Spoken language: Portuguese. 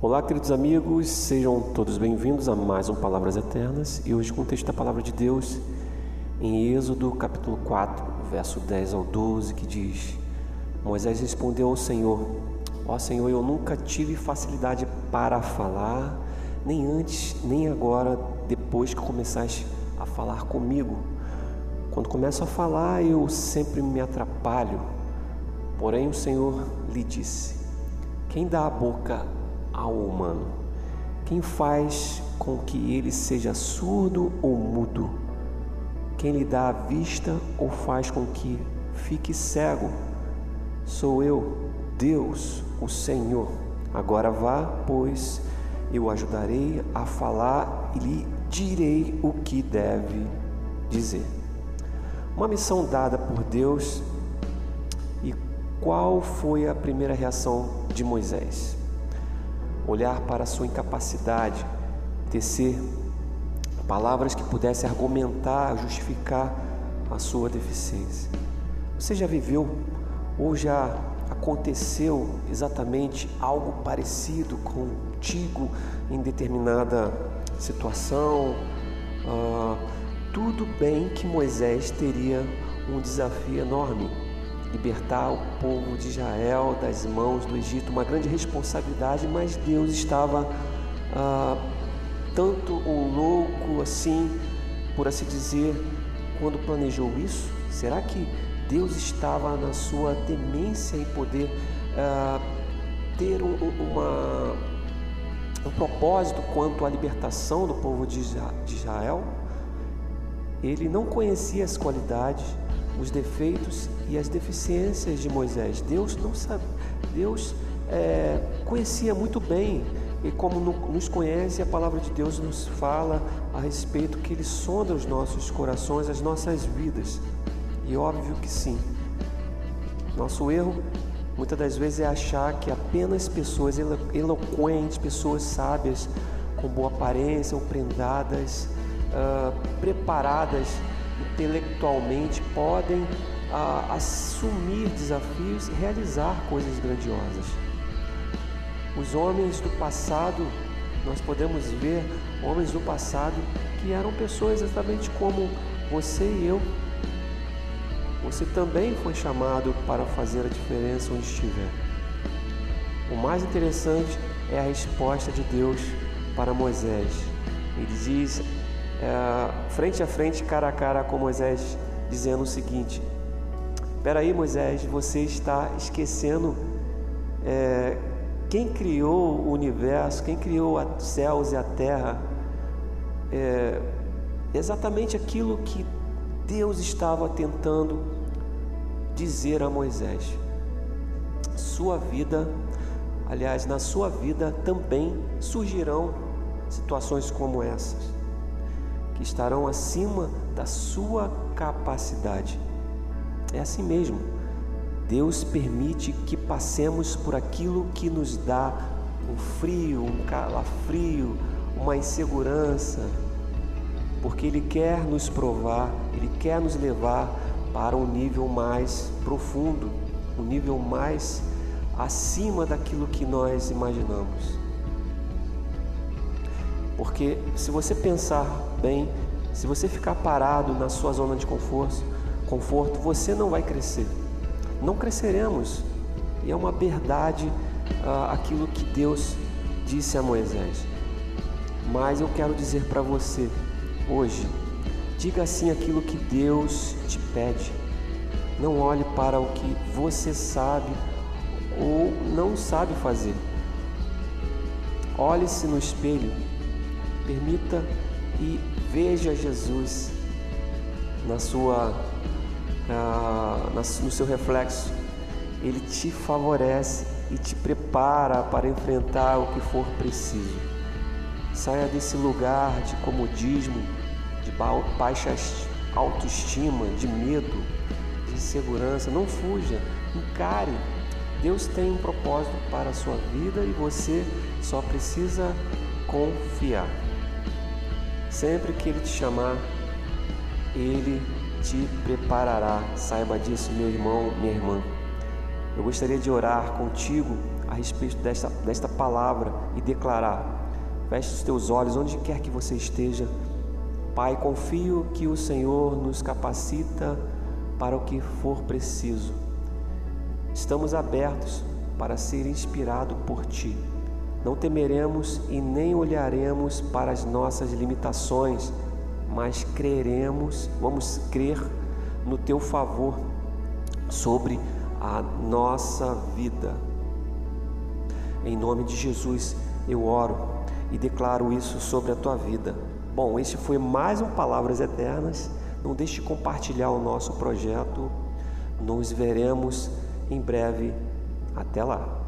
Olá, queridos amigos, sejam todos bem-vindos a mais um Palavras Eternas e hoje com o texto da Palavra de Deus em Êxodo capítulo 4, verso 10 ao 12, que diz: Moisés respondeu ao Senhor: Ó Senhor, eu nunca tive facilidade para falar, nem antes, nem agora, depois que começaste a falar comigo. Quando começo a falar, eu sempre me atrapalho. Porém, o Senhor lhe disse: Quem dá a boca ao humano? Quem faz com que ele seja surdo ou mudo? Quem lhe dá a vista ou faz com que fique cego? Sou eu, Deus, o Senhor. Agora vá, pois eu ajudarei a falar e lhe direi o que deve dizer. Uma missão dada por Deus e qual foi a primeira reação de Moisés? Olhar para a sua incapacidade, tecer palavras que pudessem argumentar, justificar a sua deficiência. Você já viveu ou já aconteceu exatamente algo parecido contigo em determinada situação? Ah, tudo bem que Moisés teria um desafio enorme libertar o povo de Israel das mãos do Egito, uma grande responsabilidade, mas Deus estava ah, tanto um louco assim, por assim dizer, quando planejou isso? Será que Deus estava na sua temência em poder ah, ter um, uma, um propósito quanto à libertação do povo de Israel? Ele não conhecia as qualidades os defeitos e as deficiências de Moisés. Deus não sabe, Deus é, conhecia muito bem e como nos conhece, a palavra de Deus nos fala a respeito que Ele sonda os nossos corações, as nossas vidas. E óbvio que sim. Nosso erro muitas das vezes é achar que apenas pessoas eloquentes, pessoas sábias, com boa aparência ou prendadas, uh, preparadas intelectualmente podem ah, assumir desafios e realizar coisas grandiosas. Os homens do passado, nós podemos ver homens do passado que eram pessoas exatamente como você e eu. Você também foi chamado para fazer a diferença onde estiver. O mais interessante é a resposta de Deus para Moisés. Ele diz é, frente a frente, cara a cara com Moisés, dizendo o seguinte: Espera aí, Moisés, você está esquecendo é, quem criou o universo, quem criou os céus e a terra. É, exatamente aquilo que Deus estava tentando dizer a Moisés. Sua vida, aliás, na sua vida também surgirão situações como essas que estarão acima da sua capacidade. É assim mesmo. Deus permite que passemos por aquilo que nos dá um frio, um calafrio, uma insegurança, porque Ele quer nos provar, Ele quer nos levar para um nível mais profundo, um nível mais acima daquilo que nós imaginamos. Porque se você pensar bem, se você ficar parado na sua zona de conforto, conforto, você não vai crescer. Não cresceremos. E é uma verdade uh, aquilo que Deus disse a Moisés. Mas eu quero dizer para você hoje, diga assim aquilo que Deus te pede. Não olhe para o que você sabe ou não sabe fazer. Olhe-se no espelho Permita e veja Jesus na sua, uh, no seu reflexo. Ele te favorece e te prepara para enfrentar o que for preciso. Saia desse lugar de comodismo, de baixa autoestima, de medo, de insegurança. Não fuja, encare. Deus tem um propósito para a sua vida e você só precisa confiar. Sempre que Ele te chamar, Ele te preparará. Saiba disso, meu irmão, minha irmã. Eu gostaria de orar contigo a respeito desta, desta palavra e declarar. Feche os teus olhos onde quer que você esteja. Pai, confio que o Senhor nos capacita para o que for preciso. Estamos abertos para ser inspirado por Ti. Não temeremos e nem olharemos para as nossas limitações, mas creremos, vamos crer no Teu favor sobre a nossa vida. Em nome de Jesus, eu oro e declaro isso sobre a tua vida. Bom, este foi mais um Palavras Eternas. Não deixe de compartilhar o nosso projeto. Nos veremos em breve. Até lá.